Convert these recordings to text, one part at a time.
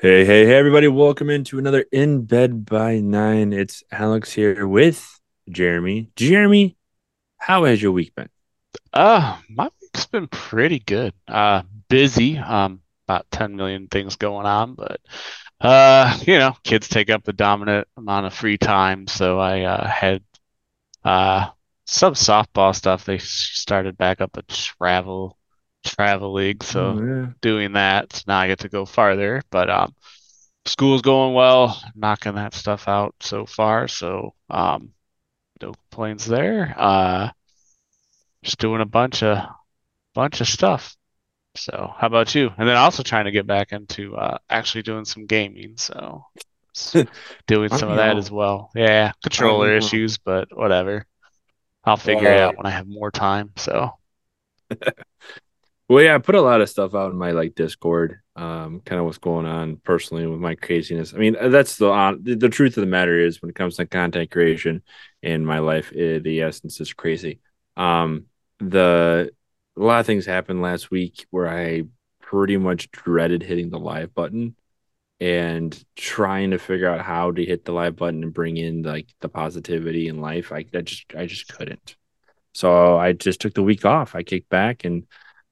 Hey, hey, hey, everybody. Welcome into another In Bed by Nine. It's Alex here with Jeremy. Jeremy, how has your week been? Uh, my week's been pretty good. Uh, busy. Um, about 10 million things going on, but uh, you know, kids take up the dominant amount of free time. So I uh, had uh some softball stuff. They started back up a travel travel league, so Oh, yeah. doing that. So now I get to go farther, but um, school's going well, knocking that stuff out so far. So um, no complaints there. Uh, just doing a bunch of bunch of stuff. So how about you? And then also trying to get back into uh, actually doing some gaming. So doing some of that as well. Yeah, controller know. issues, but whatever. I'll figure it out when I have more time. So Well, yeah, I put a lot of stuff out in my like Discord, um, kind of what's going on personally with my craziness. I mean, uh, that's the on the, truth of the matter is when it comes to content creation in my life, eh, the essence is crazy. Um, the a lot of things happened last week where I pretty much dreaded hitting the live button and trying to figure out how to hit the live button and bring in like the positivity in life. I, I just I just couldn't. So I just took the week off. I kicked back and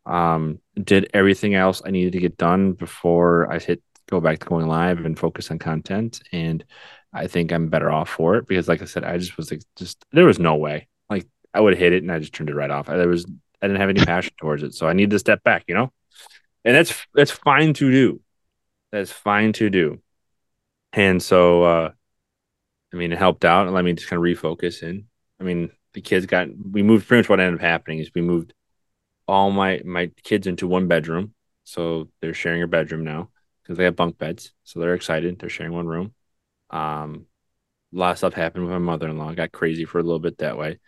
um did everything else I needed to get done before I hit go back to going live and focus on content. And I think I'm better off for it because like I said, I just was like just there was no way. Like I would hit it and I just turned it right off. I, there was I didn't have any passion towards it. So I needed to step back, you know? And that's that's fine to do. That's fine to do. And so uh I mean it helped out and let me just kind of refocus and I mean the kids got we moved pretty much what ended up happening is we moved all my my kids into one bedroom. So they're sharing a bedroom now because they have bunk beds. So they're excited. They're sharing one room. Um a lot of stuff happened with my mother-in-law. Got crazy for a little bit that way.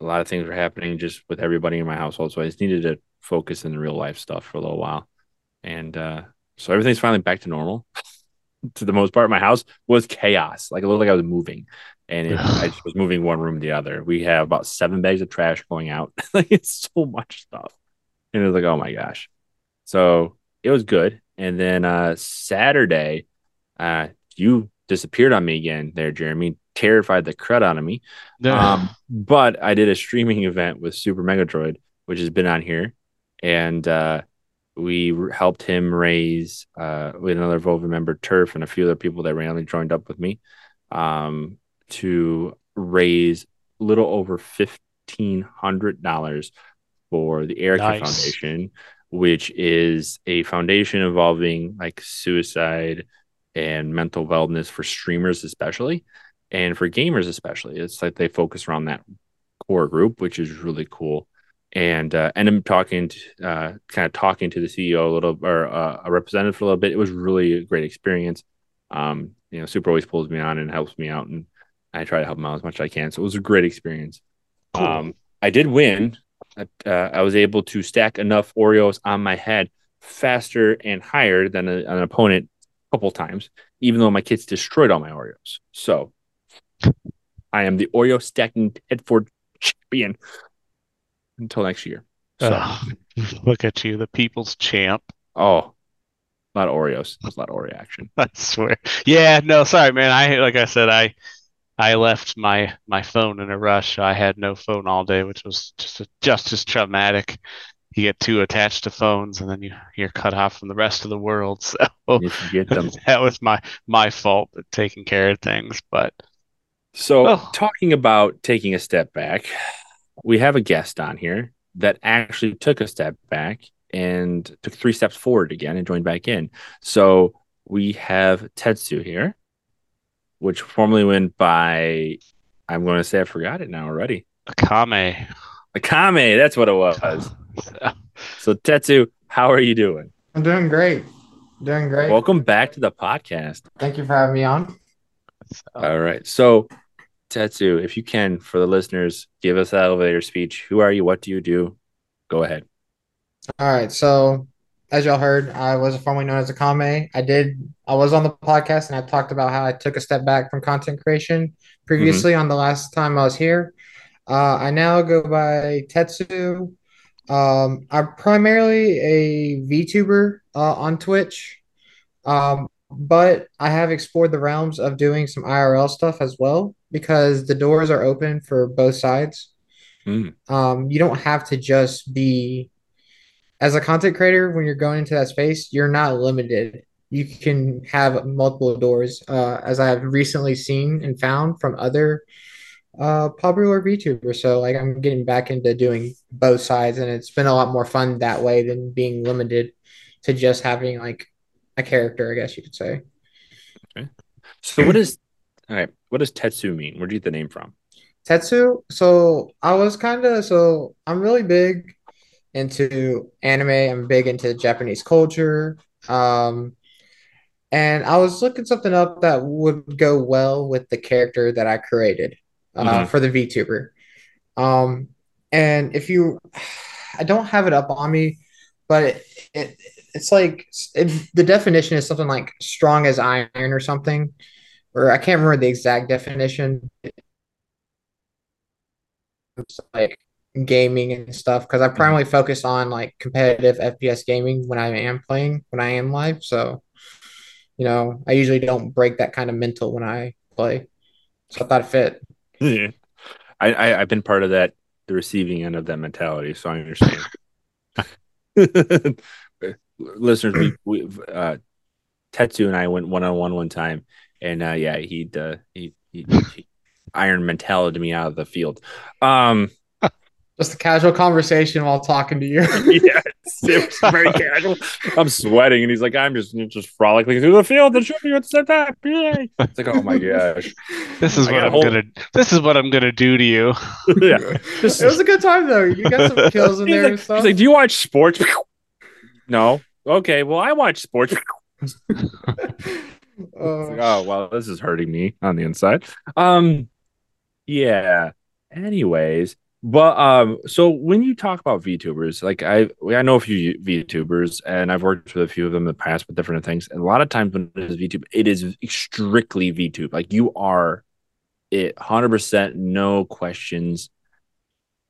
A lot of things were happening just with everybody in my household. So I just needed to focus in the real life stuff for a little while. And uh so everything's finally back to normal. to the most part, my house was chaos. Like it looked like I was moving. And it, I just was moving one room to the other. We have about seven bags of trash going out. like it's so much stuff. And it was like, oh my gosh. So it was good. And then uh Saturday, uh you disappeared on me again there, Jeremy. Terrified the crud out of me. Um, but I did a streaming event with Super Megatroid, which has been on here, and uh, we helped him raise uh, with another Volvo member, Turf, and a few other people that randomly joined up with me um, to raise a little over fifteen hundred dollars for the Erica Nice. Foundation, which is a foundation involving like suicide and mental wellness for streamers, especially and for gamers especially it's like they focus around that core group which is really cool and uh and i'm talking to, uh kind of talking to the ceo a little or uh, a representative for a little bit. It was really a great experience. Um you know super always pulls me on and helps me out and i try to help him out as much as i can. So it was a great experience. Cool. um i did win. Uh, i was able to stack enough oreos on my head faster and higher than a, an opponent a couple times even though my kids destroyed all my oreos. So I am the Oreo stacking Tedford champion until next year. So, Ugh, look at you, the people's champ. oh, a of Oreos. A lot of Oreo action. I swear. Yeah, no, sorry, man. I like I said, I I left my my phone in a rush. I had no phone all day, which was just just as traumatic. you get too attached to phones and then you you're cut off from the rest of the world. So that was my my fault at taking care of things. But So, Oh. talking about taking a step back, we have a guest on here that actually took a step back and took three steps forward again and joined back in. So, we have Tetsu here, which formerly went by, I'm going to say I forgot it now already. Akame. Akame, that's what it was. So, Tetsu, how are you doing? I'm doing great. Doing great. Welcome back to the podcast. Thank you for having me on. Uh, All right. So, Tetsu, if you can, for the listeners, give us that elevator speech. Who are you? What do you do? Go ahead. All right. So, as y'all heard, I was formerly known as Akame. I did, I was on the podcast and I talked about how I took a step back from content creation previously on the last time I was here. Uh, I now go by Tetsu. Um, I'm primarily a VTuber uh, on Twitch, um, but I have explored the realms of doing some IRL stuff as well because the doors are open for both sides. Mm. Um, you don't have to just be as a content creator when you're going into that space, you're not limited. You can have multiple doors, uh, as I have recently seen and found from other uh, popular VTubers. So, like, I'm getting back into doing both sides, and it's been a lot more fun that way than being limited to just having like a character, I guess you could say. Okay. So, what is all right? What does Tetsu mean? Where do you get the name from? Tetsu. So I was kind of so I'm really big into anime. I'm big into Japanese culture. Um, and I was looking something up that would go well with the character that I created uh, Mhm. for the VTuber. Um, and if you, I don't have it up on me, but it, it it's like it, the definition is something like strong as iron or something, or I can't remember the exact definition It's like gaming and stuff because I primarily mm-hmm. focus on like competitive FPS gaming when I am playing when I am live. So, you know, I usually don't break that kind of mental when I play. So I thought it fit. Yeah. I, I I've been part of that, the receiving end of that mentality, so I understand. Listeners, we, we uh, Tetsu and I went one on one one time, and uh, yeah, he'd uh, he, he, he iron mentality me out of the field. Um, Just a casual conversation while talking to you. yes, it was very casual. I'm sweating, and he's like, "I'm just just frolicking through the field and shooting you at the same time." Yay. It's like, oh my gosh, This is I what I'm hold- gonna this is what I'm gonna do to you. yeah. it was a good time though. You got some kills in He's there like, and stuff. he's like, "Do you watch sports?" No. Okay, well, I watch sports. Oh, oh well this is hurting me on the inside um yeah anyways but um so when you talk about vtubers like i i know a few vtubers and i've worked with a few of them in the past with different things and a lot of times when it is vtube it is strictly vtube like you are it 100% no questions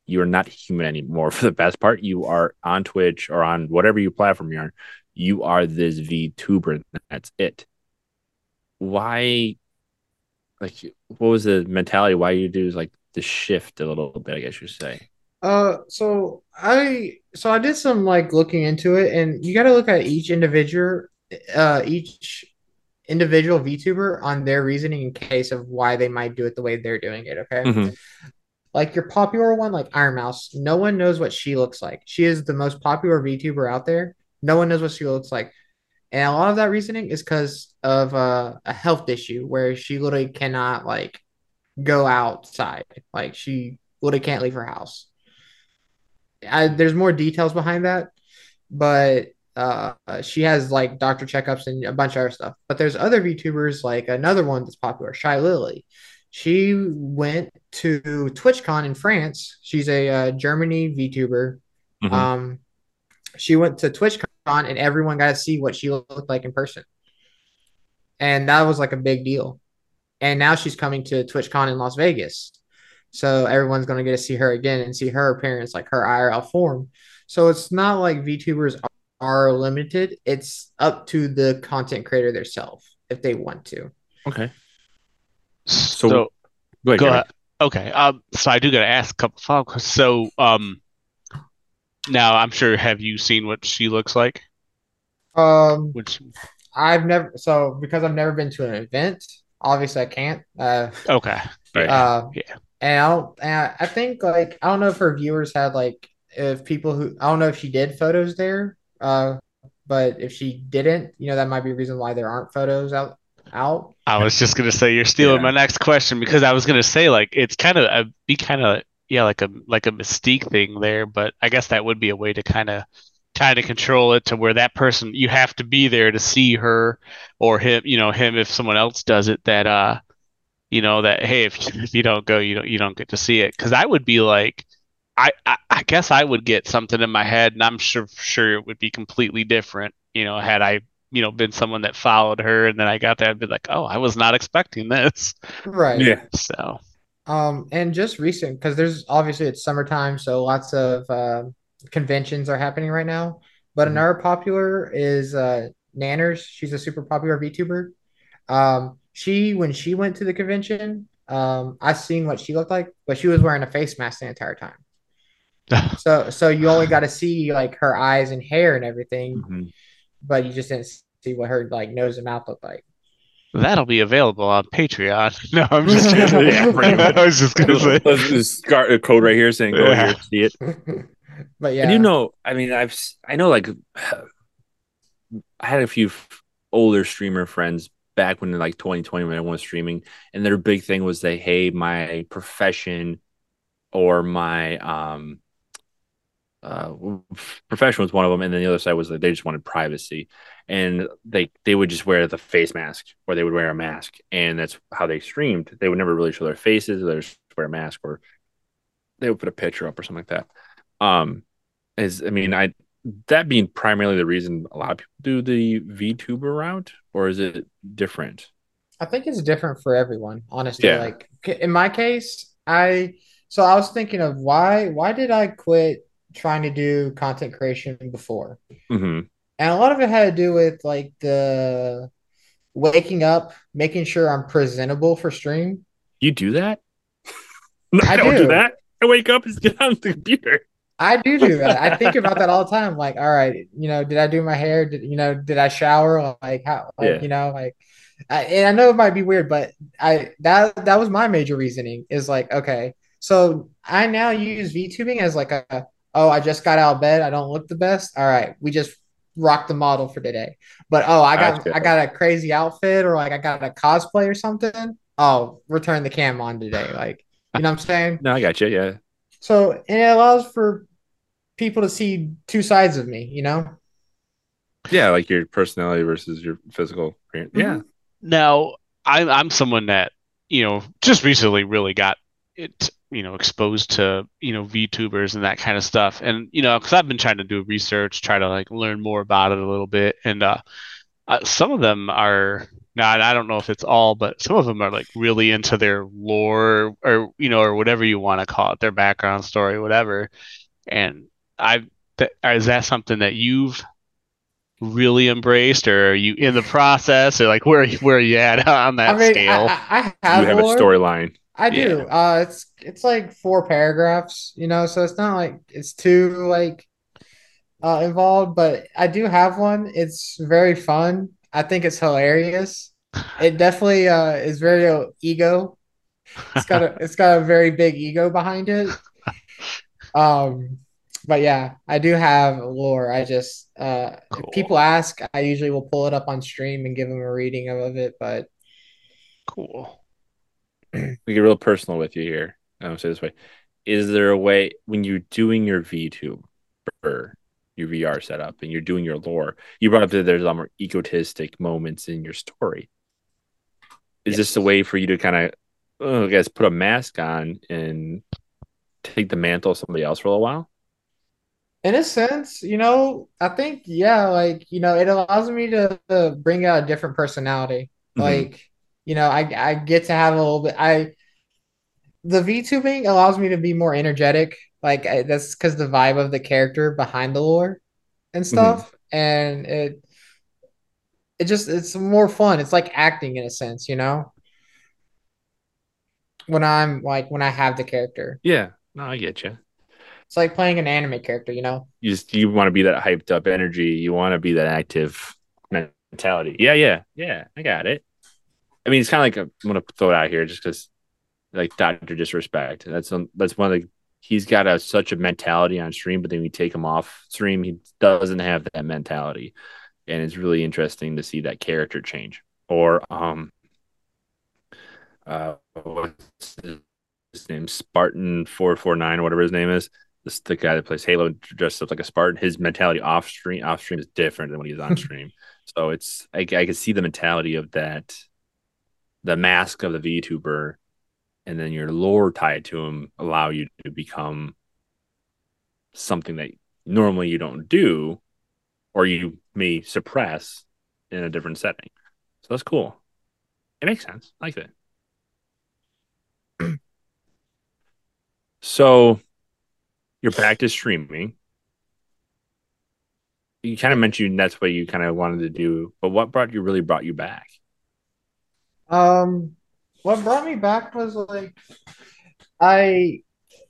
you are not human anymore for the best part. You are on twitch or on whatever you platform you're on. You are this vtuber. That's it. Why like what was the mentality? Why you do like the shift a little bit i guess you say? Uh, so I so I did some like looking into it, and you got to look at each individual, uh, each individual VTuber on their reasoning in case of why they might do it the way they're doing it. Okay, Mhm. Like your popular one, like Ironmouse, no one knows what she looks like. She is the most popular VTuber out there. No one knows what she looks like, and a lot of that reasoning is because of uh, a health issue where she literally cannot like go outside. Like she literally can't leave her house. I, there's more details behind that, but uh, she has like doctor checkups and a bunch of other stuff. But there's other VTubers, like another one that's popular, Shylily. She went to TwitchCon in France. She's a uh, Germany VTuber. Mhm. Um, she went to TwitchCon and everyone got to see what she looked like in person, and that was like a big deal. And now she's coming to TwitchCon in Las Vegas. So everyone's going to get to see her again and see her appearance, like her IRL form. So it's not like VTubers are limited. It's up to the content creator themselves if they want to. okay So, go ahead, go ahead. Okay. Um, so I do gotta ask a couple follow questions. So, um, now I'm sure have you seen what she looks like? Um, Which I've never so because I've never been to an event. Obviously, I can't. Uh, okay. Right. uh, Yeah. And I don't. And I- I think like I don't know if her viewers had like if people who I don't know if she did photos there. Uh, but if she didn't, you know that might be a reason why there aren't photos out out. I was just gonna say you're stealing Yeah. my next question because I was gonna say like it's kind of a be kind of yeah like a like a mystique thing there, but I guess that would be a way to kind of kind of control it to where that person you have to be there to see her or him you know him if someone else does it that uh you know that hey if if you don't go you don't you don't get to see it because I would be like I, I I guess I would get something in my head and I'm sure sure it would be completely different you know had I you know been someone that followed her and then I got that I'd be like oh I was not expecting this Right. Yeah. so Um, and just recent because there's obviously it's summertime, so lots of uh, conventions are happening right now. But Mhm. another popular is uh, Nanners. She's a super popular VTuber. Um, she when she went to the convention, um, I seen what she looked like, but she was wearing a face mask the entire time. So so you only got to see like her eyes and hair and everything, Mhm. but you just didn't see what her like nose and mouth look like. that'll be available on Patreon no I'm just kidding Yeah, pretty much. I was just gonna say Let's just start a code right here saying go Yeah. here see it. but yeah, And you know, I mean, I've I know like I had a few older streamer friends back when in like 2020 when everyone was streaming, and their big thing was they, hey, my profession or my um uh profession was one of them, and then the other side was that they just wanted privacy, and they they would just wear the face mask or they would wear a mask, and that's how they streamed. They would never really show their faces, or they just wear a mask, or they would put a picture up or something like that. Um, is I mean, I that being primarily the reason a lot of people do the VTuber route, or is it different? I think it's different for everyone, honestly. Yeah. Like in my case, I so I was thinking of why why did I quit trying to do content creation before? hmm And a lot of it had to do with like the waking up, making sure I'm presentable for stream. You do that? I I don't do. do. that. I wake up and get on the computer. I do do that. I think about that all the time. Like, all right, you know, did I do my hair? Did you know? Did I shower? Like, how? Like, Yeah. you know, like, I, and I know it might be weird, but I that that was my major reasoning. Is like, okay, so I now use VTubing as like a oh, I just got out of bed. I don't look the best. All right, we just rock the model for today. But oh, I got Gotcha. I got a crazy outfit or like I got a cosplay or something. Oh, return the cam on today. Like, you know what I'm saying? No, I got you. Yeah. So and it allows for people to see two sides of me, you know? Yeah, like your personality versus your physical appearance. Mm-hmm. Yeah. Now, I'm I'm someone that, you know, just recently really got it, you know, exposed to, you know, VTubers and that kind of stuff. And, you know, because I've been trying to do research, try to like learn more about it a little bit. And uh, uh some of them are now I don't know if it's all, but some of them are like really into their lore or, you know, or whatever you want to call it, their background story, whatever. And I, th is that something that you've really embraced, or are you in the process, or like where are you, where are you at on that I mean, scale? I, I, I have, You have a storyline. I do. Uh, it's it's like four paragraphs, you know, so it's not like it's too like uh involved, but I do have one. It's very fun. I think it's hilarious. It definitely uh is very uh, ego. It's got a it's got a very big ego behind it. Um, but yeah, I do have lore. I just uh Cool. if people ask, I usually will pull it up on stream and give them a reading of it, but Cool. we get real personal with you here. I don't say this way. Is there a way when you're doing your VTube or your VR setup and you're doing your lore, you brought up that there's a lot more egotistic moments in your story. Is this a way for you to kind of, oh, I guess, put a mask on and take the mantle of somebody else for a little while? In a sense, you know, I think yeah, like you know, it allows me to, to bring out a different personality. Mhm. Like, you know, I I get to have a little bit. I the VTubing allows me to be more energetic. Like I, that's because the vibe of the character behind the lore and mm-hmm. stuff, and it it just it's more fun. It's like acting in a sense, you know. When I'm like when I have the character. Yeah, no, I get you. It's like playing an anime character, you know? You just you want to be that hyped up energy. You want to be that active mentality. Yeah, yeah, yeah. I got it. I mean, it's kind of like a, I'm gonna throw it out here just because, like Doctor Disrespect. That's um, that's one of the. He's got a such a mentality on stream, but then we take him off stream, he doesn't have that mentality, and it's really interesting to see that character change. Or um, uh, what's his name? Spartan four four nine, whatever his name is. This the guy that plays Halo dressed up like a Spartan. His mentality off stream off stream is different than when he's on stream. So it's I, I can see the mentality of that the mask of the VTuber and then your lore tied to him allow you to become something that normally you don't do or you may suppress in a different setting. So that's cool. It makes sense. I like that. so you're back to streaming. You kind of mentioned that's what you kind of wanted to do, but what brought you really brought you back? Um, what brought me back was like I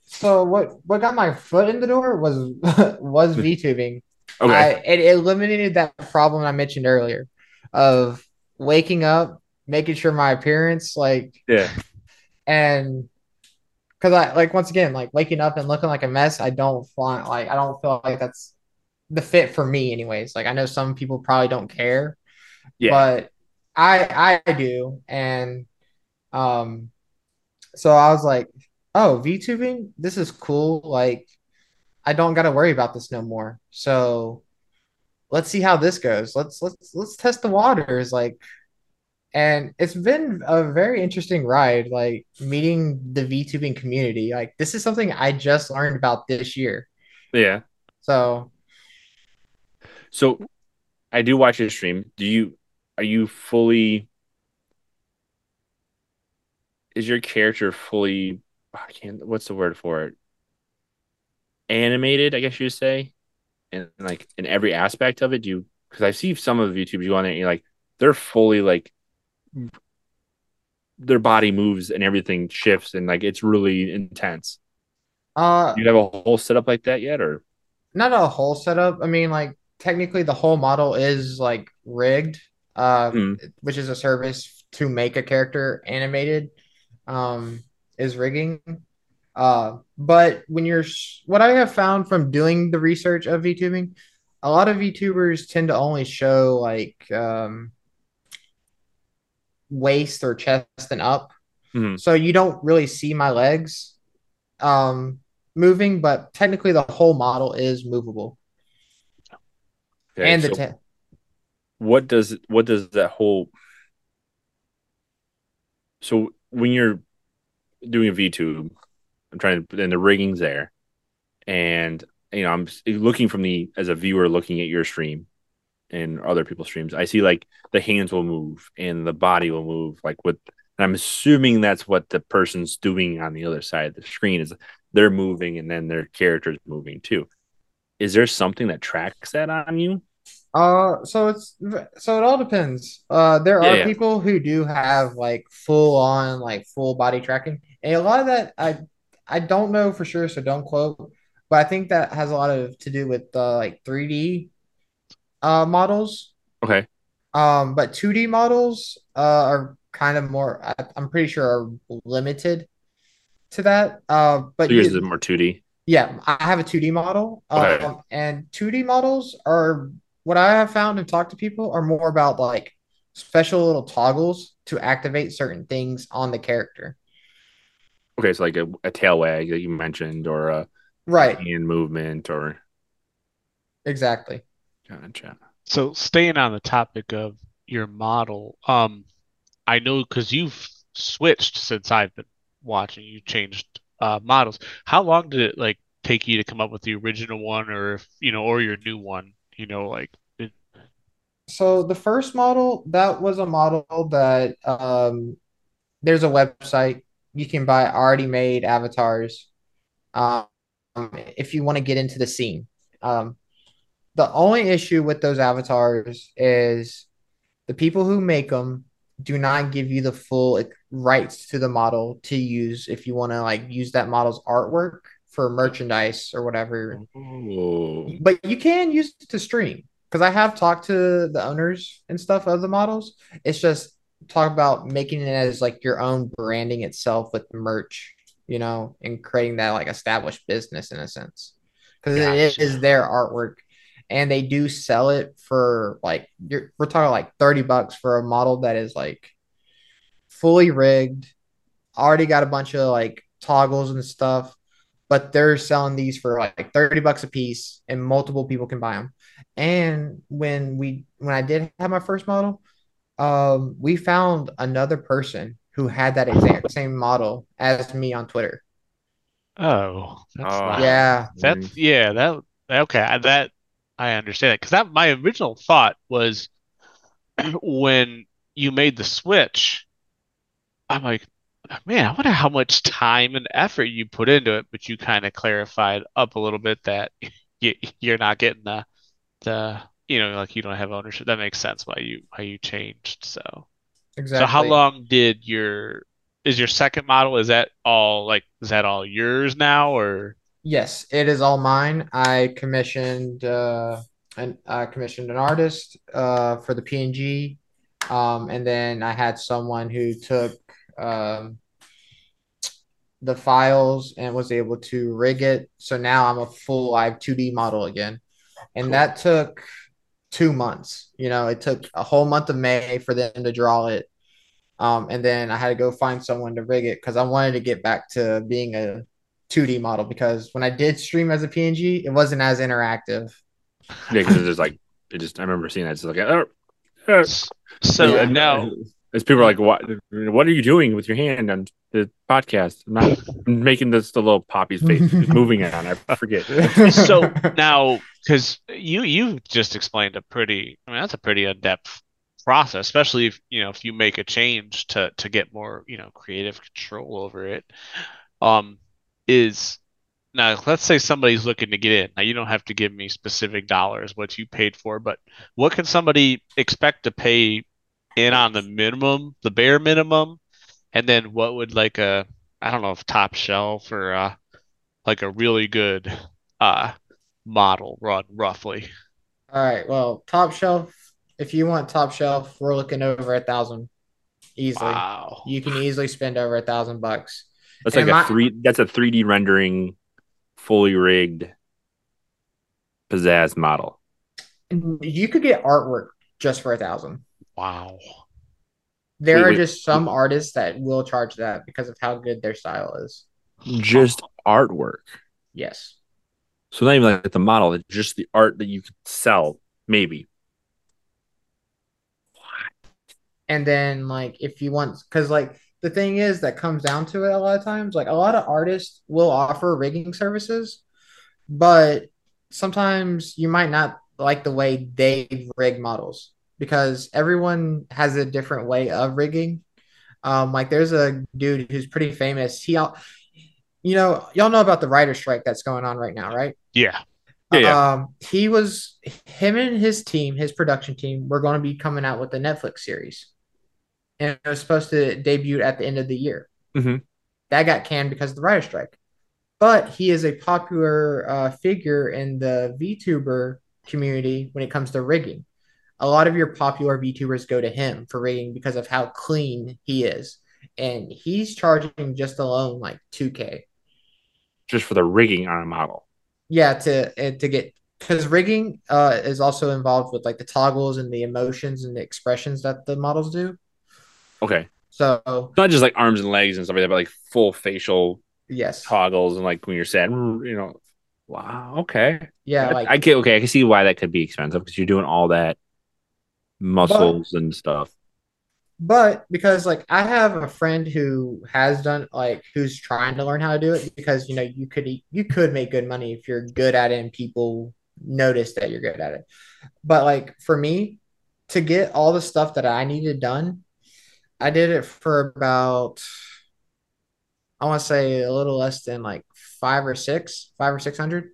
so what what got my foot in the door was was VTubing. Okay. I, it eliminated that problem I mentioned earlier of waking up, making sure my appearance like yeah. and because I like once again like waking up and looking like a mess. I don't want like I don't feel like that's the fit for me anyways. Like I know some people probably don't care, Yeah. but I I do, and um, so I was like, oh, VTubing, this is cool. Like, I don't got to worry about this no more. So let's see how this goes. Let's let's let's test the waters. Like, and it's been a very interesting ride. Like meeting the VTubing community. Like, this is something I just learned about this year. yeah. So So I do watch your stream. Do you are you fully is your character fully I can't what's the word for it? Animated, I guess you'd say. And like in every aspect of it, do you because I see some of the VTubers you go on there and you're like they're fully like their body moves and everything shifts and like it's really intense. uh, Do you have a whole setup like that yet or not a whole setup. I mean, like technically the whole model is like rigged, uh, Hmm. which is a service to make a character animated, um, is rigging. Uh, but when you're what I have found from doing the research of VTubing, a lot of VTubers tend to only show like um waist or chest and up. Mhm. So you don't really see my legs um moving, but technically the whole model is movable. Okay, and the so- te- what does what does that whole so when you're doing a VTube, I'm trying to and the rigging's there, and you know I'm looking from the as a viewer looking at your stream and other people's streams. I see like the hands will move and the body will move like with. And I'm assuming that's what the person's doing on the other side of the screen is they're moving and then their character's moving too. Is there something that tracks that on you? Uh, so it's so it all depends. Uh, there Yeah, are yeah. people who do have like full on like full body tracking, and a lot of that I I don't know for sure, so don't quote. But I think that has a lot of to do with uh, like 3D uh models. Okay. Um, but 2D models uh are kind of more. I, I'm pretty sure are limited to that. Uh, but So yours you- is more 2D. yeah, I have a 2D model. Okay. Um, and 2D models are what I have found and talked to people are more about like special little toggles to activate certain things on the character. Okay, so like a, a tail wag that you mentioned, or a Right, hand movement, or exactly. gotcha. So staying on the topic of your model, um, I know because you've switched since I've been watching, you changed uh models. How long did it like take you to come up with the original one, or if you know, or your new one? You know, like it, So the first model, that was a model that um there's a website you can buy already made avatars um if you want to get into the scene. Um the only issue with those avatars is the people who make them do not give you the full rights to the model to use if you want to like use that model's artwork for merchandise or whatever. Oh. But you can use it to stream because I have talked to the owners and stuff of the models. It's just talk about making it as like your own branding itself with the merch, you know, and creating that like established business in a sense because it Gotcha. is their artwork and they do sell it for like you're, we're talking like 30 bucks for a model that is like fully rigged already got a bunch of like toggles and stuff but they're selling these for like 30 bucks a piece and multiple people can buy them and when we when i did have my first model um we found another person who had that exact same model as me on twitter Oh, that's Oh. nice. yeah that's yeah, that okay, I- that I understand it because that my original thought was when you made the switch, I'm like, man, I wonder how much time and effort you put into it, but you kind of clarified up a little bit that you, you're not getting the the you know like you don't have ownership. That makes sense why you why you changed. So exactly so how long did your is your second model is that all like is that all yours now or Yes, it is all mine. I commissioned uh and I commissioned an artist uh for the PNG. Um and then I had someone who took um the files and was able to rig it. So now I'm a full live 2D model again. And Cool. that took two months. You know, it took a whole month of May for them to draw it. Um, and then I had to go find someone to rig it because I wanted to get back to being a 2D model because when I did stream as a PNG, it wasn't as interactive. Yeah, because it's just like it just I remember seeing that. It's like uh, uh, so Yeah. now as people are like, what what are you doing with your hand on the podcast? I'm not I'm making this the little poppy's face It's moving it on. I forget. so now because you you just explained a pretty I mean that's a pretty in-depth process especially if you know if you make a change to to get more you know creative control over it um is now let's say somebody's looking to get in now you don't have to give me specific dollars what you paid for but what can somebody expect to pay in on the minimum the bare minimum and then what would like a I don't know if top shelf or uh like a really good uh model run roughly. All right. Well, top shelf. If you want top shelf, we're looking over a thousand easily. Wow. You can easily spend over a thousand bucks. That's like And a three. That's a 3D rendering, fully rigged, pizzazz model. You could get artwork just for a thousand. Wow. There Wait, are wait. just some artists that will charge that because of how good their style is. Just artwork. Yes. So not even like the model. It's just the art that you could sell. Maybe. And then like if you want because like the thing is that comes down to it a lot of times, like a lot of artists will offer rigging services, but sometimes you might not like the way they rig models because everyone has a different way of rigging. Um, like there's a dude who's pretty famous. He, al- you know, y'all know about the writer strike that's going on right now, right? Yeah. Yeah, yeah. Um, he was him and his team, his production team, were going to be coming out with a Netflix series, and it was supposed to debut at the end of the year. Mhm. That got canned because of the writer strike. But he is a popular uh, figure in the VTuber community when it comes to rigging. A lot of your popular VTubers go to him for rigging because of how clean he is, and he's charging just alone like two k. Just for the rigging on a model. Yeah, to to get because rigging uh is also involved with like the toggles and the emotions and the expressions that the models do. Okay. So Not just like arms and legs and stuff like that, but like full facial yes, toggles and like when you're sad, you know. Wow. Okay. yeah, I- like I can okay. I can see why that could be expensive because you're doing all that muscles and stuff. but because like I have a friend who has done like who's trying to learn how to do it because you know you could you could make good money if you're good at it and people notice that you're good at it. But like for me to get all the stuff that I needed done, I did it for about I want to say a little less than like five or six, five or six hundred.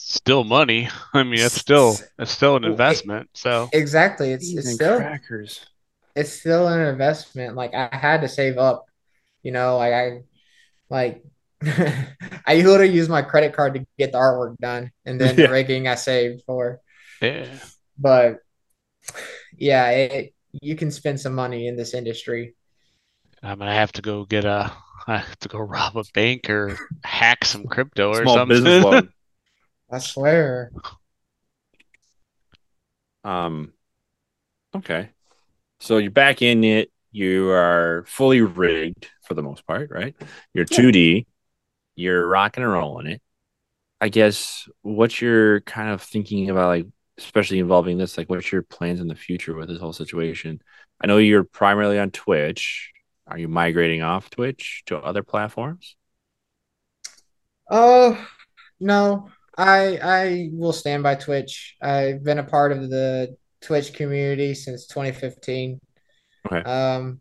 Still money. I mean, it's still it's still an investment. So Exactly. It's it's still crackers. it's still an investment. Like I had to save up, you know, like I like I literally use my credit card to get the artwork done, and then Yeah. the rigging I saved for. Yeah. But yeah, it, you can spend some money in this industry. I'm gonna have to go get a I have to go rob a bank or hack some crypto or Small something. I swear. Um, okay. So you're back in it. You are fully rigged for the most part, right? You're Yeah. 2D. You're rocking and rolling it. I guess what's your kind of thinking about, like, especially involving this, like, what's your plans in the future with this whole situation? I know you're primarily on Twitch. Are you migrating off Twitch to other platforms? Oh no, I I will stand by Twitch. I've been a part of the Twitch community since 2015. Okay. Um,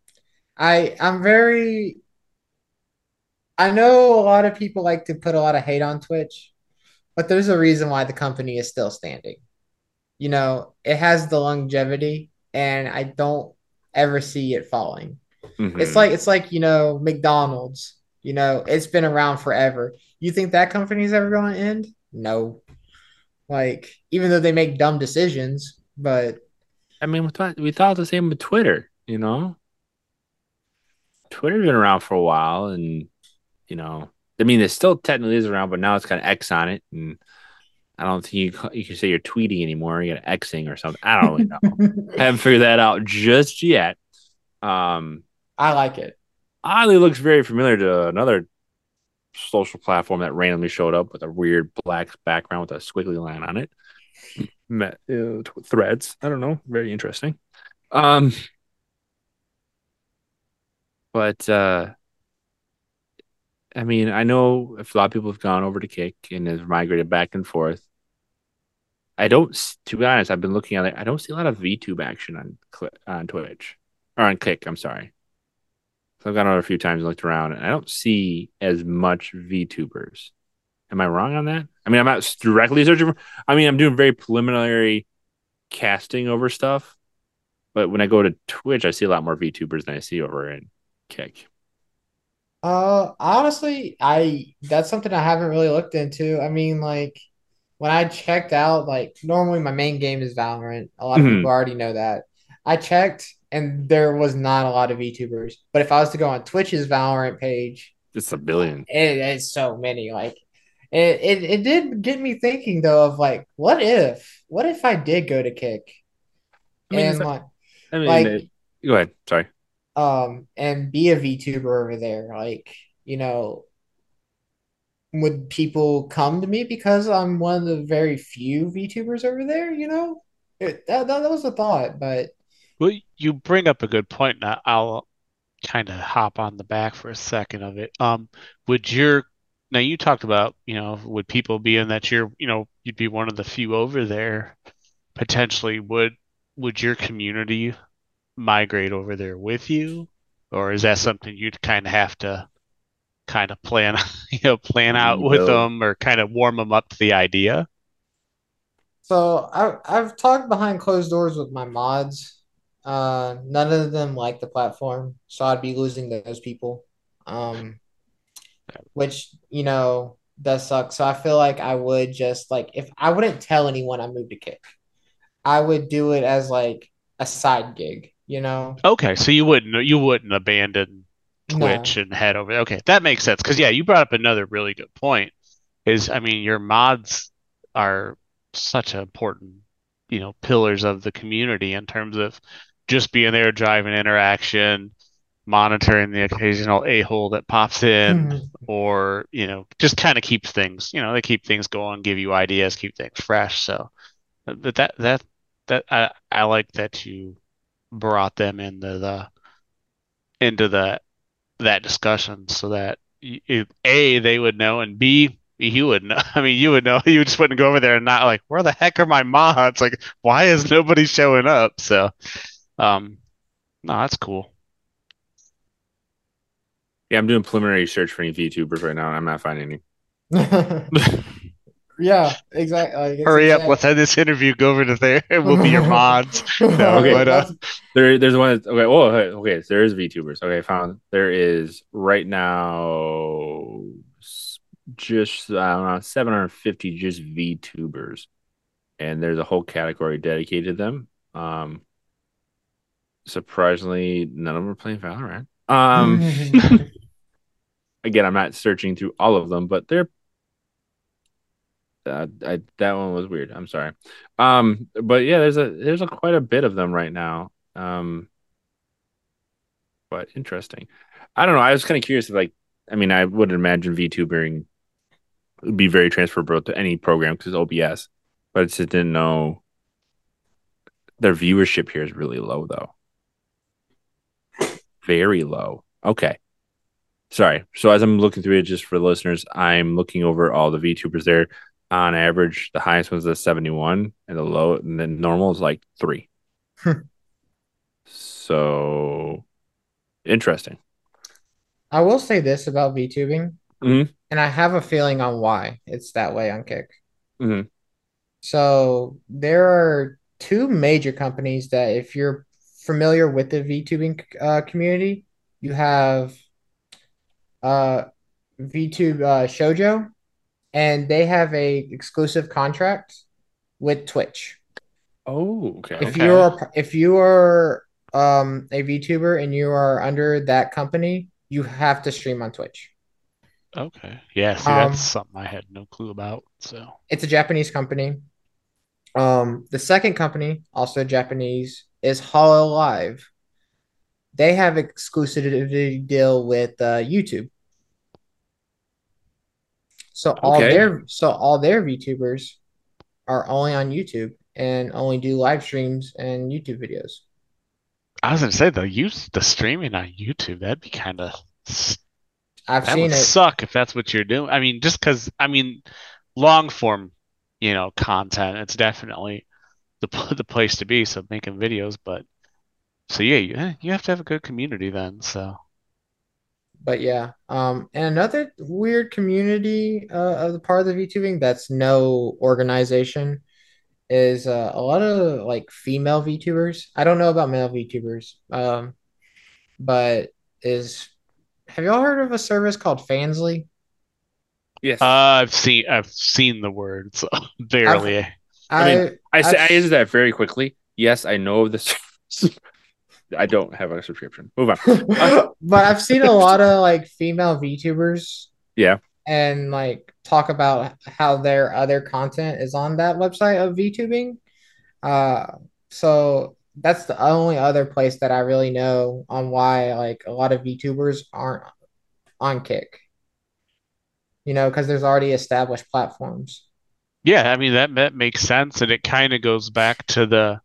I I'm very. I know a lot of people like to put a lot of hate on Twitch, but there's a reason why the company is still standing. You know, it has the longevity, and I don't ever see it falling. It's Mhm. like it's like, you know, McDonald's. You know, it's been around forever. You think that company's ever going to end? No. Like, even though they make dumb decisions, but I mean, we thought we thought the same with Twitter, you know. Twitter's been around for a while, and you know, I mean, it still technically is around, but now it's got an X on it, and I don't think you you can say you're tweeting anymore. You got an Xing or something. I don't really know. I haven't figured that out just yet. Um, I like it. oddly looks very familiar to another social platform that randomly showed up with a weird black background with a squiggly line on it. Met, uh, threads. I don't know. Very interesting. Um, but uh, I mean, I know a lot of people have gone over to Kick and have migrated back and forth. I don't, to be honest, I've been looking at it. I don't see a lot of VTube action on on Twitch or on Kick. I'm sorry. So I've gone over a few times and looked around, and I don't see as much VTubers. Am I wrong on that? I mean, I'm not directly searching. For, I mean, I'm doing very preliminary casting over stuff, but when I go to Twitch, I see a lot more VTubers than I see over in Kick. Uh, honestly, I that's something I haven't really looked into. I mean, like when I checked out, like normally my main game is Valorant. A lot of Mhm. people already know that. I checked and there was not a lot of VTubers. But if I was to go on Twitch's Valorant page, It's a billion. it is so many. Like it, it it did get me thinking though of like, what if what if I did go to Kick I mean, and it's- like I mean, like it- go ahead. Sorry. um and be a VTuber over there like you know would people come to me because I'm one of the very few VTubers over there you know it, that, that, that was a thought but Well, you bring up a good point. Now I'll kind of hop on the back for a second of it. Um, would your now you talked about, you know, would people be in that you're, you know, you'd be one of the few over there potentially would would your community migrate over there with you? Or is that something you'd kind of have to kind of plan, you know, plan out with Rebuild. them or kind of warm them up to the idea? so I, I've talked behind closed doors with my mods uh none of them like the platform so I'd be losing those people um which you know does suck so I feel like I would just like if I wouldn't tell anyone I moved to Kick I would do it as like a side gig, you know? Okay, so you wouldn't you wouldn't abandon No. Twitch and head over. Okay, that makes sense. Because yeah, you brought up another really good point. Is I mean, your mods are such an important, you know, pillars of the community in terms of just being there, driving interaction, monitoring the occasional a-hole that pops in, Mhm. or you know, just kind of keeps things, you know, they keep things going, give you ideas, keep things fresh. So, but that that that I I like that you brought them into the into the that discussion so that it, A, they would know, and B, you would know. I mean, you would know. You just wouldn't go over there and not like, where the heck are my mods? Like, why is nobody showing up? So, um, no, that's cool. Yeah, I'm doing preliminary search for any VTubers right now. and I'm not finding any. yeah, exactly. Like, it's Hurry up, exact- let's end this interview. Go over to there, and we'll be your mods. No, Okay. but uh, There, there's one. That's, okay. Oh, okay. okay, so there is VTubers. Okay, found. There is right now just I don't know 750 just VTubers, and there's a whole category dedicated to them. Um, surprisingly, none of them are playing Valorant. Um, again, I'm not searching through all of them, but they're uh, I, that one was weird. I'm sorry. Um, but yeah, there's a there's a quite a bit of them right now. Um, but interesting. I don't know. I was kind of curious if like I mean, I would imagine VTubering would be very transferable to any program because OBS, but I just didn't know their viewership here is really low though. Very low. Okay. Sorry. So as I'm looking through it, just for the listeners, I'm looking over all the VTubers there. On average, the highest one's a 71, and the low and the normal is like three. Hmm. so interesting. I will say this about VTubing, Mhm. and I have a feeling on why it's that way on Kick. Mhm. So there are two major companies that, if you're familiar with the VTubing uh, community, you have uh, VTube uh, Shoujo, and they have a exclusive contract with Twitch. Oh, okay. If Okay. you're if you are um, a VTuber and you are under that company, you have to stream on Twitch. Okay. Yeah, see, Um, that's something I had no clue about. So, It's a Japanese company. Um, the second company, also Japanese, is Hololive. They have exclusivity deal with uh, YouTube. So all Okay. their so all their VTubers are only on YouTube and only do live streams and YouTube videos. I was gonna say the use the streaming on YouTube, that'd be kind of I've that seen would it. suck if that's what you're doing. I mean, just because I mean, long form, you know, content, it's definitely the the place to be. So making videos, but so yeah, you, eh, you have to have a good community then. So But yeah, um, and another weird community uh, of the part of the VTubing that's no organization is uh, a lot of like female VTubers. I don't know about male VTubers, um, but is have y'all heard of a service called Fansly? Yes. uh, I've seen I've seen the words barely. I mean, I say I answered that very quickly. Yes, I know of this. I don't have a subscription. Move on. but I've seen a lot of like female VTubers. Yeah. And like talk about how their other content is on that website of VTubing. Uh, so that's the only other place that I really know on why like a lot of VTubers aren't on Kick. You know, because there's already established platforms. Yeah, I mean that that makes sense, and it kind of goes back to the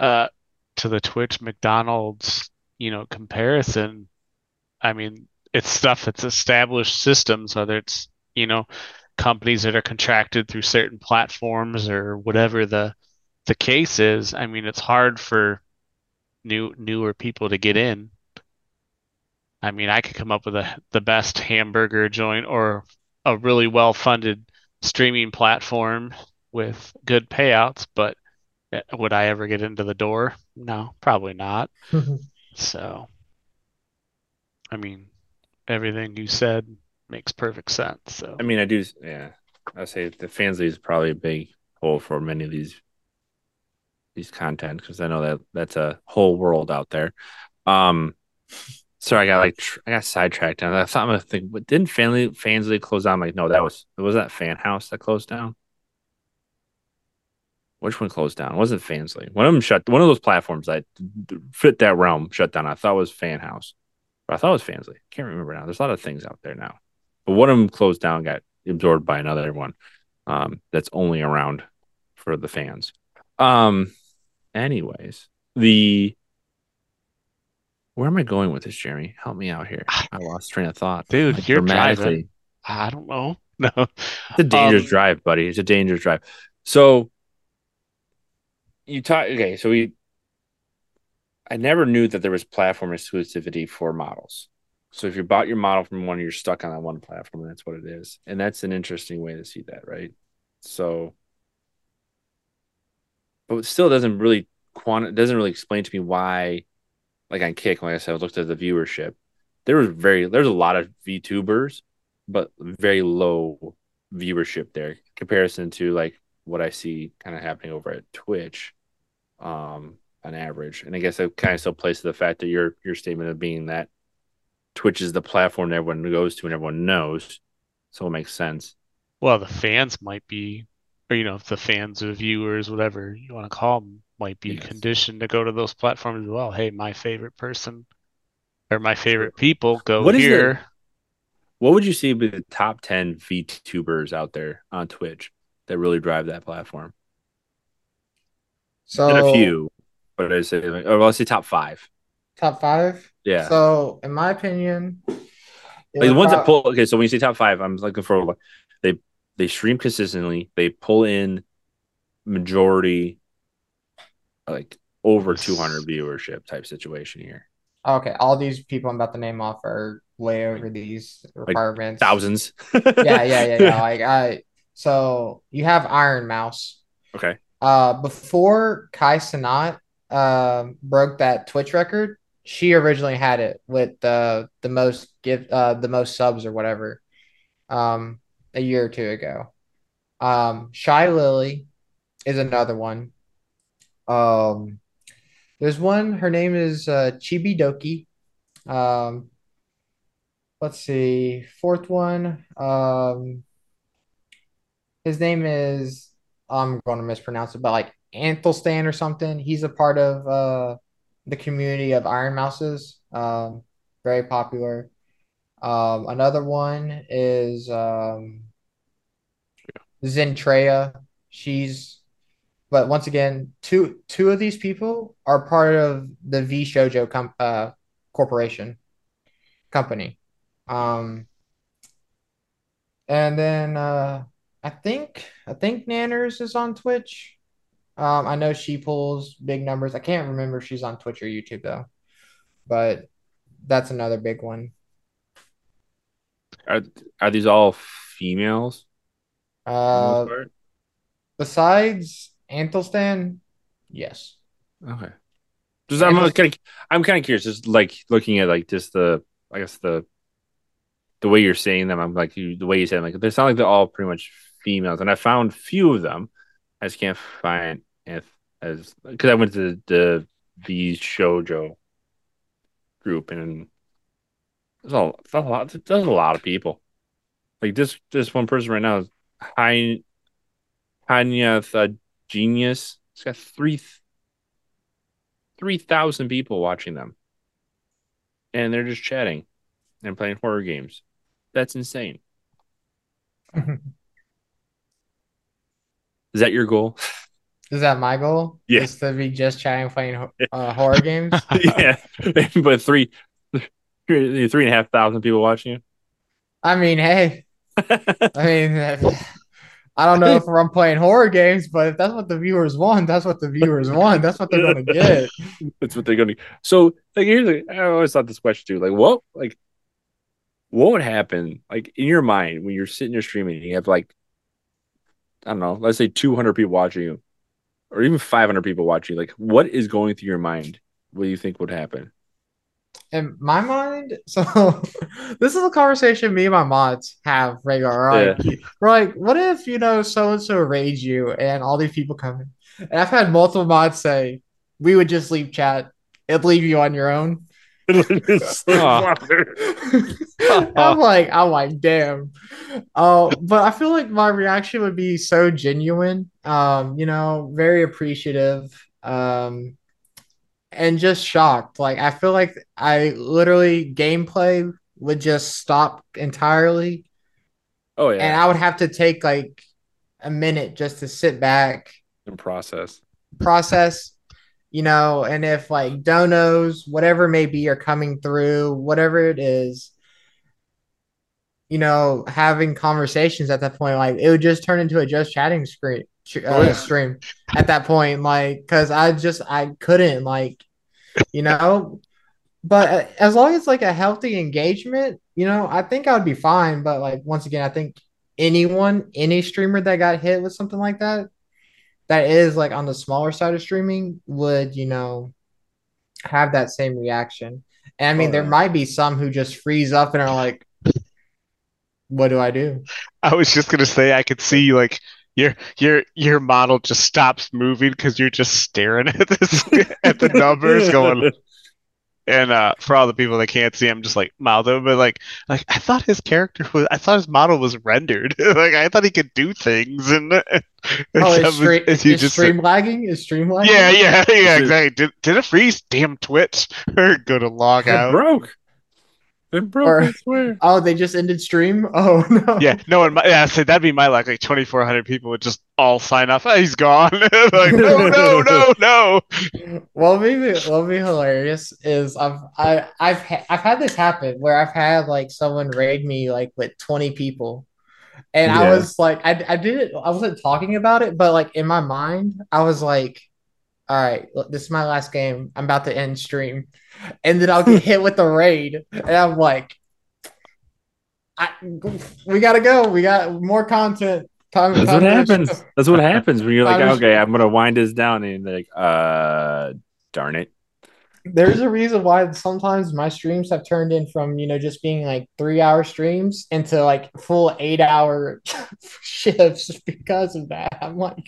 uh to the Twitch McDonald's, you know, comparison. I mean, it's stuff that's established systems, whether it's, you know, companies that are contracted through certain platforms or whatever the the case is. I mean, it's hard for new newer people to get in. I mean, I could come up with a the best hamburger joint or a really well-funded streaming platform with good payouts, but eh, would I ever get into the door? No, probably not. So, I mean, everything you said makes perfect sense. So, I mean, I do. Yeah, I say the Fansly is probably a big hole for many of these these content because I know that that's a whole world out there. Um, so I got like tr- I got sidetracked and I thought I'm gonna think, but didn't Fanly Fansly close down? I'm like, no, that was was that Fan House that closed down. Which one closed down? It wasn't Fansly. One of them shut. One of those platforms that fit that realm shut down. I thought was Fan House, but I thought it was Fansly. Can't remember now. There's a lot of things out there now, but one of them closed down, got absorbed by another one. Um, that's only around for the fans. Um, anyways, the where am I going with this, Jeremy? Help me out here. I lost train of thought. Dude, Like, you're driving. I don't know. No. It's a dangerous Um, drive, buddy. It's a dangerous drive. So you talk okay, so we I never knew that there was platform exclusivity for models. So if you bought your model from one, you're stuck on that one platform, and that's what it is. And that's an interesting way to see that, right? So but it still doesn't really quant it doesn't really explain to me why like on Kick, like I said, I looked at the viewership. There was very there's a lot of VTubers, but very low viewership there comparison to like what I see kind of happening over at Twitch um on average. And I guess that kind of still plays to the fact that your your statement of being that Twitch is the platform that everyone goes to and everyone knows. So it makes sense. Well, the fans might be, or you know, the fans or viewers, whatever you want to call them, might be Yes. conditioned to go to those platforms as well. Hey, my favorite person or my favorite people go What is the- What would you say be the top 10 VTubers out there on Twitch that really drive that platform? So and a few, but I say, or oh, let's say top five. top five. Yeah. So in my opinion, like the would ones that pull. Okay, so when you say top five, I'm looking for they they stream consistently. They pull in majority, like over 200 viewership type situation here. Okay, all these people I'm about to name off are way over these requirements. Thousands. Yeah, yeah, yeah, yeah. Like I, so you have Ironmouse. Okay. Uh, before Kai Cenat um broke that Twitch record, she originally had it with the the most give uh the most subs or whatever, um, a year or two ago. Um, Shylily is another one. Um, there's one. Her name is uh, Chibidoki. Um, let's see. Fourth one. Um, his name is. I'm going to mispronounce it, but like Anthelstan or something. He's a part of uh the community of Ironmouse's. Um, very popular. Um, another one is um, Zentreya. She's, but once again, two two of these people are part of the VShojo com- uh, corporation company. Um, and then uh, I think I think Nyanners is on Twitch. Um, I know she pulls big numbers. I can't remember if she's on Twitch or YouTube though, but that's another big one. Are are these all females? Uh, besides Anthelstan, yes. Okay. Just I'm kind of I'm kind of curious, just like looking at like just the I guess the the way you're saying them. I'm like you, the way you said them, like they sound like they're all pretty much females, and I found few of them. I just can't find if as because I went to the the shoujo group and there's a, there's a lot there's a lot of people. Like this this one person right now is Henya genius. It's got three three thousand people watching them, and they're just chatting and playing horror games. That's insane. Is that your goal? Is that my goal? Yeah. Is to be just chatting, playing uh, horror games. yeah, but three, three, three and a half thousand people watching you. I mean, hey, I mean, I don't know if I'm playing horror games, but if that's what the viewers want, that's what the viewers want. That's what they're gonna get. That's what they're going to. So, like, here's the. I always thought this question too. Like, what, like, what would happen, like, in your mind when you're sitting there streaming and you have like, I don't know, let's say 200 people watching you, or even 500 people watching. you, Like, what is going through your mind? What do you think would happen? In my mind, so this is a conversation me and my mods have regular. Like, we're like, what if you know so and so rage you and all these people come in? And I've had multiple mods say we would just leave chat and leave you on your own. I'm like, I'm like, damn. Uh, but I feel like my reaction would be so genuine. Um, you know, very appreciative. Um, and just shocked. Like I feel like I literally gameplay would just stop entirely, oh yeah. and I would have to take like a minute just to sit back, in process. process, you know, and if like donos, whatever may be, are coming through, whatever it is, you know, having conversations at that point, like it would just turn into a just chatting screen uh, stream at that point, like because I just I couldn't like, you know, but uh, as long as like a healthy engagement, you know, I think I would be fine. But like once again, I think anyone, any streamer that got hit with something like that, that is like on the smaller side of streaming, would you know have that same reaction. And I mean, Oh, there might be some who just freeze up and are like, What do I do? I was just gonna say I could see like your your your model just stops moving because you're just staring at this at the numbers going and uh for all the people that can't see I'm just like mouth open but like like I thought his character was I thought his model was rendered like I thought he could do things and, and Oh, is, you is just stream lagging? Is stream lagging? yeah yeah yeah exactly did, did it freeze damn Twitch or go to log It out broke. It broke. Or- I swear. Oh, they just ended stream. Oh no. Yeah, no, and my, yeah, so that'd be my luck. Like 2,400 people would just all sign off. Oh, he's gone. like, no, no, no, no. What would be what would be hilarious is I've I I've ha- I've had this happen where I've had like someone raid me like with 20 people. And I was like I I didn't I wasn't talking about it, but like in my mind, I was like, all right, this is my last game. I'm about to end stream. And then I'll get hit with the raid. And I'm like, I we gotta go. We got more content. Time, That's time what to- happens. That's what happens when you're like, I was- okay, I'm gonna wind this down, and like, uh, darn it. There's a reason why sometimes my streams have turned in from, you know, just being like three hour streams into like full eight hour shifts because of that. I'm like,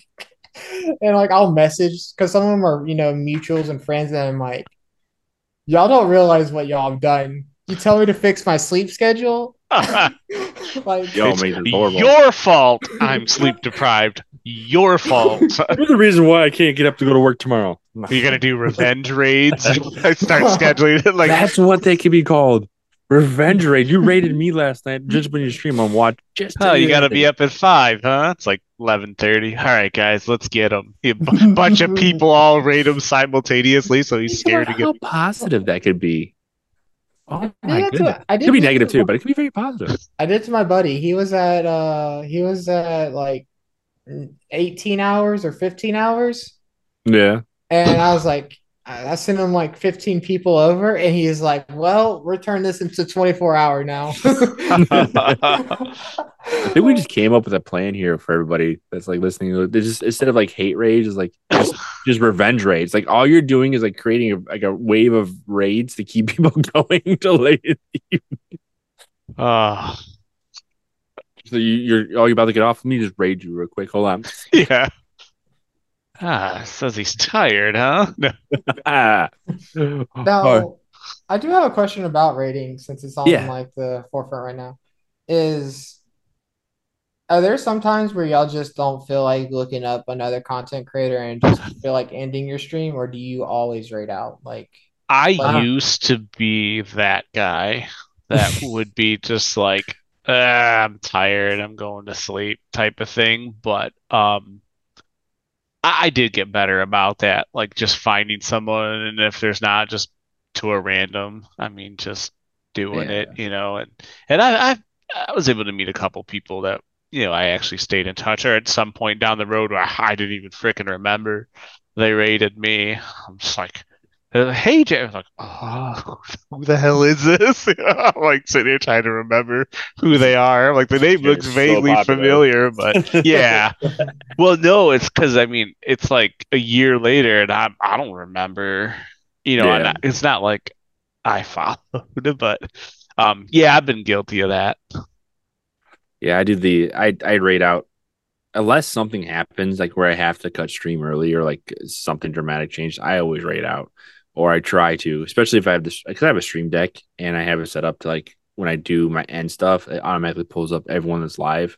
and like I'll message because some of them are, you know, mutuals and friends, and I'm like, y'all don't realize what y'all have done. You tell me to fix my sleep schedule. like, Yo, It's makes it horrible. your fault. I'm sleep deprived. Your fault. You're the reason why I can't get up to go to work tomorrow. You're gonna do revenge raids. I start scheduling it like That's what they could be called. Revenge raid. You raided me last night just when you stream on watch. Just Oh, you gotta be up at five, huh? It's like eleven thirty. All right, guys, let's get him. A b- bunch of people all raid him simultaneously, so he's scared about to how get. positive that could be. Oh I my did, goodness. to, I It could be to- negative too, but it could be very positive. I did to my buddy. He was at uh he was at like 18 hours or 15 hours. Yeah. And I was like, I I sent him like 15 people over, and he's like, Well, we're turning this into 24 hour now. I think we just came up with a plan here for everybody that's like listening. to it. They just instead of like hate raids, is like just, just revenge raids. Like all you're doing is like creating a, like a wave of raids to keep people going to late. Oh, ah. So you, you're oh you're about to get off. Let me just raid you real quick. Hold on. yeah. Ah, says he's tired, huh? No. ah. Now, I do have a question about ratings since it's on Yeah. like the forefront right now. Is are there some times where y'all just don't feel like looking up another content creator and just feel like ending your stream, or do you always rate out? Like, I Wow. used to be that guy that would be just like, "Ah, I'm tired, I'm going to sleep type of thing. But um, I, I did get better about that, like just finding someone, and if there's not, just to a random. I mean, just doing Yeah. it, you know. And and I, I I was able to meet a couple people that you know I actually stayed in touch, or at some point down the road where I didn't even freaking remember they rated me. I'm just like. Uh, hey, Jay. I was like, oh, who the hell is this? I'm like sitting here trying to remember who they are. Like the name You're looks so vaguely popular. familiar, but yeah. Well, no, it's because I mean it's like a year later, and I I don't remember. You know, Yeah. I- it's not like I followed, but um, yeah, I've been guilty of that. Yeah, I do the I I rate out unless something happens like where I have to cut stream early or like something dramatic changed. I always rate out or I try to, especially if I have this because I have a stream deck and I have it set up to like when I do my end stuff, it automatically pulls up everyone that's live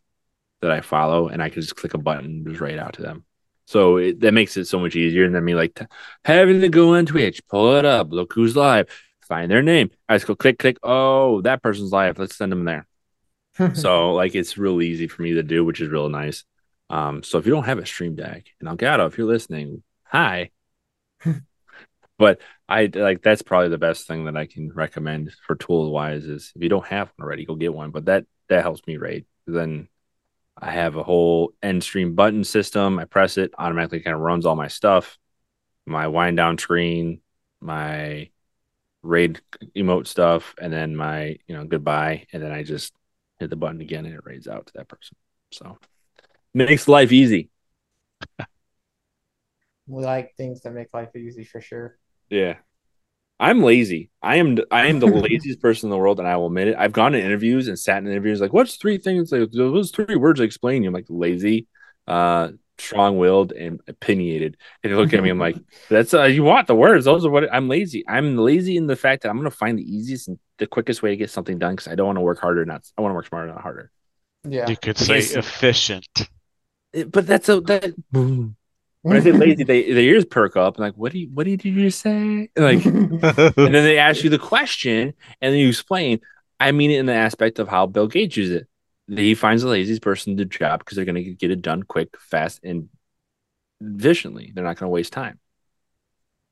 that I follow and I can just click a button and just rate out to them. So it, that makes it so much easier than me like t- having to go on Twitch, pull it up, look who's live, find their name. I just go click, click. Oh, that person's live. Let's send them there so like it's real easy for me to do, which is real nice. Um, so if you don't have a stream deck, and Elgato, if you're listening, hi. But I like that's probably the best thing that I can recommend for tool wise is if you don't have one already, go get one. But that that helps me rate. Then I have a whole end stream button system. I press it, automatically kind of runs all my stuff, my wind down screen, my raid emote stuff, and then my you know goodbye, and then I just hit the button again and it raids out to that person. So makes life easy. we like things that make life easy for sure. Yeah. I'm lazy. I am I am the laziest person in the world, and I will admit it. I've gone to interviews and sat in interviews like, "What's three things? Like, those three words explain you." I'm like lazy, uh, strong-willed, and opinionated. And they look at me, I'm like, "That's uh, you want the words? Those are what I'm lazy. I'm lazy in the fact that I'm going to find the easiest and the quickest way to get something done because I don't want to work harder. Not I want to work smarter, not harder. Yeah. You could say efficient. It- but that's a that. When I say lazy, they their ears perk up and like, what do you, what did you just say? Like, and then they ask you the question and then you explain i mean it in the aspect of how bill gates uses it he finds the laziest person to the job because they're going to get it done quick fast and efficiently they're not going to waste time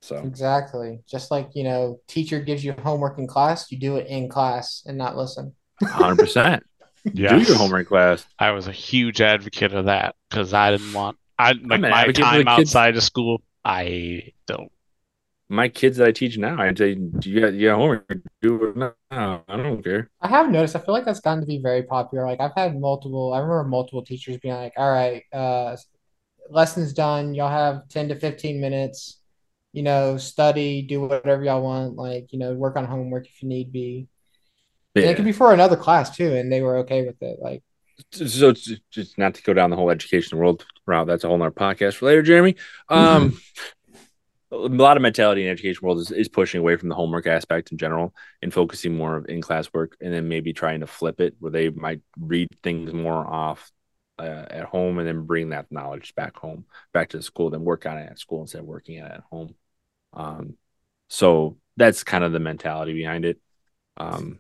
so Exactly. Just like, you know, teacher gives you homework in class, you do it in class and not listen. 100% do Yes. your homework class I was a huge advocate of that because I didn't want I like my advocate for the time outside of school. I don't. my kids that i teach now i say do you got, you got homework do it now i don't care I have noticed, I feel like that's gotten to be very popular. Like I've had multiple, I remember multiple teachers being like, all right, uh, lessons done. Y'all have 10 to 15 minutes, you know, study, do whatever y'all want, like, you know, work on homework if you need be. And it could be for another class too, and they were okay with it. Like, so it's just- not to go down the whole education world route. That's a whole nother podcast for later, Jeremy. Um, a lot of mentality in education world is, is pushing away from the homework aspect in general and focusing more of in class work, and then maybe trying to flip it where they might read things more off uh, at home and then bring that knowledge back home, back to the school, then work on it at school instead of working on it at home. Um, so that's kind of the mentality behind it. Um,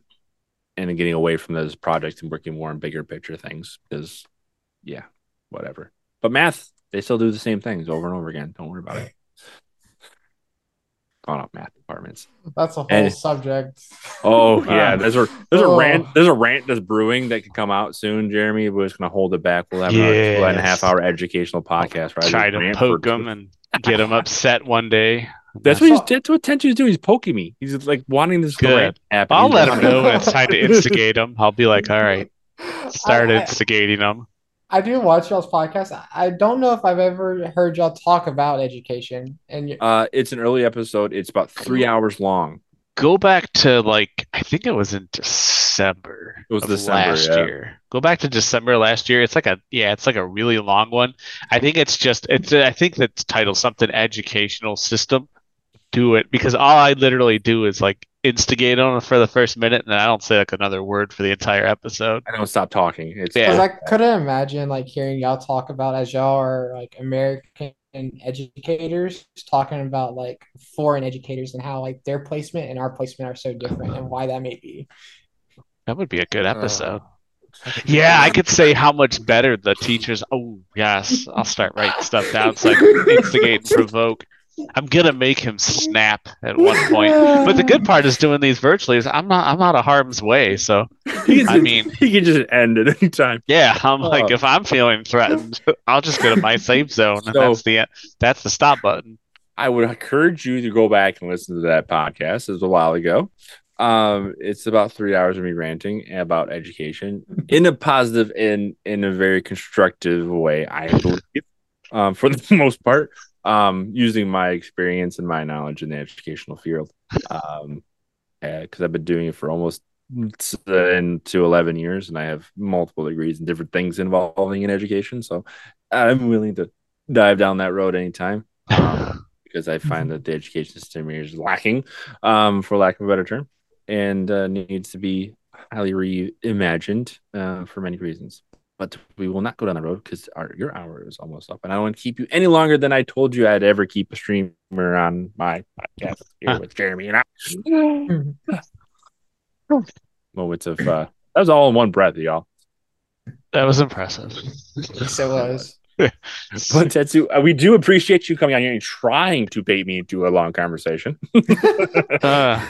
and getting away from those projects and working more on bigger picture things because yeah whatever. But math they still do the same things over and over again. Don't worry about it. Calling out math departments. That's a whole And- subject. oh yeah. There's a there's a Oh. rant there's a rant that's brewing that could come out soon jeremy. We're just gonna hold it back. We'll have another two and a half Yes. hour educational podcast right? Try to poke them and get them upset one day. That's what he's that's what Tetsu's doing he's poking me he's like wanting this Good. happen. I'll He's let him know when it's time to instigate him. I'll be like, all right, start I- I- instigating him. I do watch y'all's podcast. I- I don't know if I've ever heard y'all talk about education. And uh it's an early episode it's about three hours long Go back to like I think it was in December. It was December, last yeah. year. Go back to December last year. It's like a yeah, it's like a really long one. I think it's just it's I think that's titled something educational system. Do it because all I literally do is like instigate on for the first minute, and I don't say like another word for the entire episode. I don't stop talking. It's Yeah. I couldn't imagine like hearing y'all talk about as y'all are like American educators talking about like foreign educators and how like their placement and our placement are so different and why that may be. That would be a good episode. Uh, Yeah, I could say how much better the teachers. Oh, yes, I'll start writing stuff down so I can instigate and provoke. I'm gonna make him snap at one point. But the good part is doing these virtually is I'm not I'm out of harm's way. So He's- I mean- he can just end at any time. yeah, I'm like Oh. if I'm feeling threatened, I'll just go to my safe zone, and So- that's the that's the stop button. I would encourage you to go back and listen to that podcast. It was a while ago. Um, it's about three hours of me ranting about education in a positive and in a very constructive way, I believe. Um, for the most part, um, using my experience and my knowledge in the educational field. Um, because I've been doing it for almost 10 to 11 years and I have multiple degrees in different things involving in education. So I'm willing to dive down that road anytime. Um, because I find that the education system here is lacking, um, for lack of a better term, and uh, needs to be highly reimagined uh, for many reasons. But we will not go down the road because our your hour is almost up, and I don't want to keep you any longer than I told you I'd ever keep a streamer on my podcast here with Jeremy and I. Moments of uh, that was all in one breath, y'all. That was impressive. Yes, it was. But Tetsu, uh, we do appreciate you coming on here and trying to bait me into a long conversation. Uh,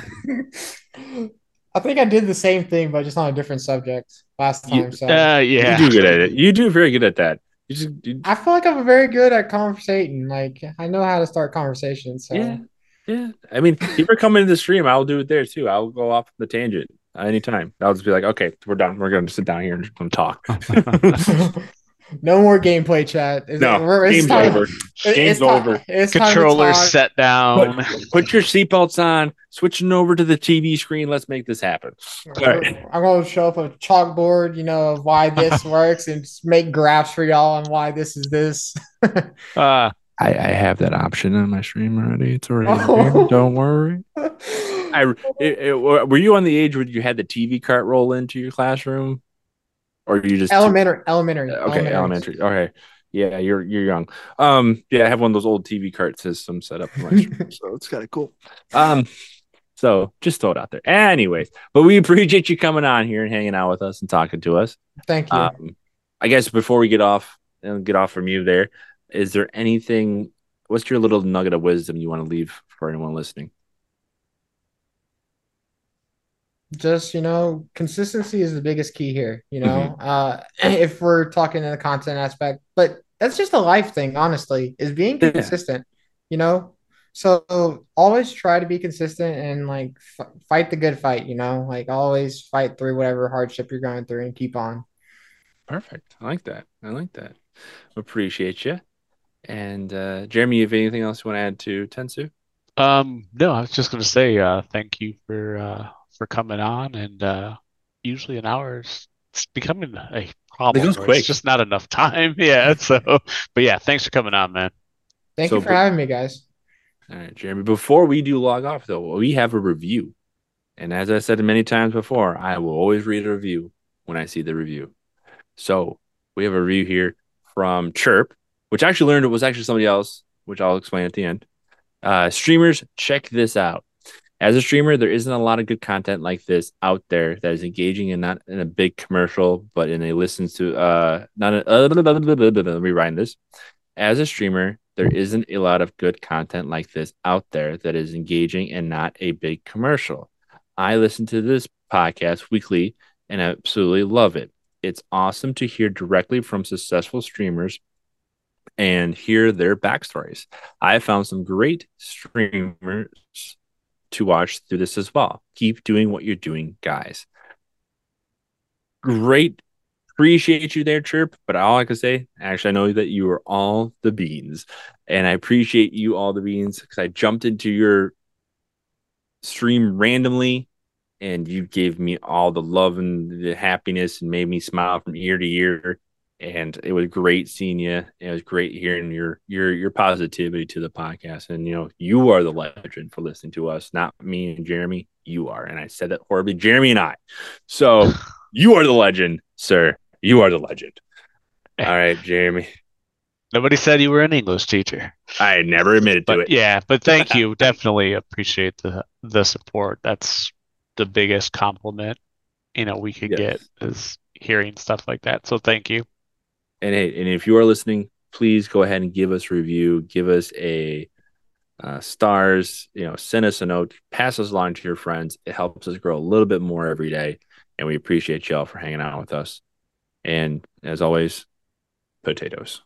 I think I did the same thing, but just on a different subject last You- time. So uh, yeah. You do good at it. You do very good at that. You just you, I feel like I'm very good at conversating. Like I know how to start conversations. So yeah, yeah. I mean, if you ever come into the stream, I'll do it there too. I'll go off the tangent anytime. I'll just be like, okay, we're done. We're gonna sit down here and talk. No more gameplay chat. Is No, it- it's game's time- over. it- Game's it's over. Time to Controllers set down. Put, put your seatbelts on, switching over to the TV screen. Let's make this happen. All right. I'm going to show up a chalkboard, you know, of why this works and just make graphs for y'all on why this is this. Uh, I, I have that option on my stream already. It's already Oh. there. Don't worry. I it, it, were you on the age where you had the TV cart roll into your classroom, or you just elementary, elementary, okay elementary? Okay, yeah, you're you're young. Um, yeah, I have one of those old TV cart systems set up in my stream, so it's kind of cool. Um, so just throw it out there. Anyways, but we appreciate you coming on here and hanging out with us and talking to us. Thank you. Um, I guess before we get off and get off from you, there is there anything? What's your little nugget of wisdom you want to leave for anyone listening? Just you know consistency is the biggest key here you know Mm-hmm. uh if we're talking in the content aspect but that's just a life thing honestly is being Yeah. consistent you know so always try to be consistent and like f- fight the good fight you know like always fight through whatever hardship you're going through and keep on Perfect. I like that. I like that. Appreciate you. And uh, Jeremy, you have anything else you want to add to Tetsu? um, no, I was just gonna say, uh, thank you for uh for coming on, and uh, usually an hour is it's becoming a problem. goes quick. It's just not enough time. Yeah. So, but yeah, thanks for coming on, man. thank So you for b- having me guys All right, Jeremy. Before we do log off, though, we have a review. And as I said many times before, I will always read a review when I see the review. So we have a review here from Chirp, which I actually learned it was actually somebody else, which I'll explain at the end. Uh, streamers, check this out. As a streamer, there isn't a lot of good content like this out there that is engaging and not in a big commercial, but in a listen to uh not a, uh, let me rewind this. As a streamer, there isn't a lot of good content like this out there that is engaging and not a big commercial. I listen to this podcast weekly and I absolutely love it. It's awesome to hear directly from successful streamers and hear their backstories. I found some great streamers to watch through this as well. Keep doing what you're doing, guys. Great. Appreciate you there, Chirp. But all I can say, actually, I know that you are all the beans. And I appreciate you all the beans because I jumped into your stream randomly and you gave me all the love and the happiness and made me smile from ear to ear and it was great seeing you it was great hearing your your your positivity to the podcast and you know you are the legend for listening to us not me and jeremy you are and i said that horribly jeremy and i so you are the legend sir you are the legend all right jeremy Nobody said you were an English teacher, i never admitted to but it yeah, but thank you. Definitely appreciate the the support. That's the biggest compliment you know we could Yes. get is hearing stuff like that. So thank you. And hey, and if you are listening, please go ahead and give us a review, give us a uh, stars, you know, send us a note, pass us along to your friends. It helps us grow a little bit more every day, and we appreciate y'all for hanging out with us. And as always, potatoes.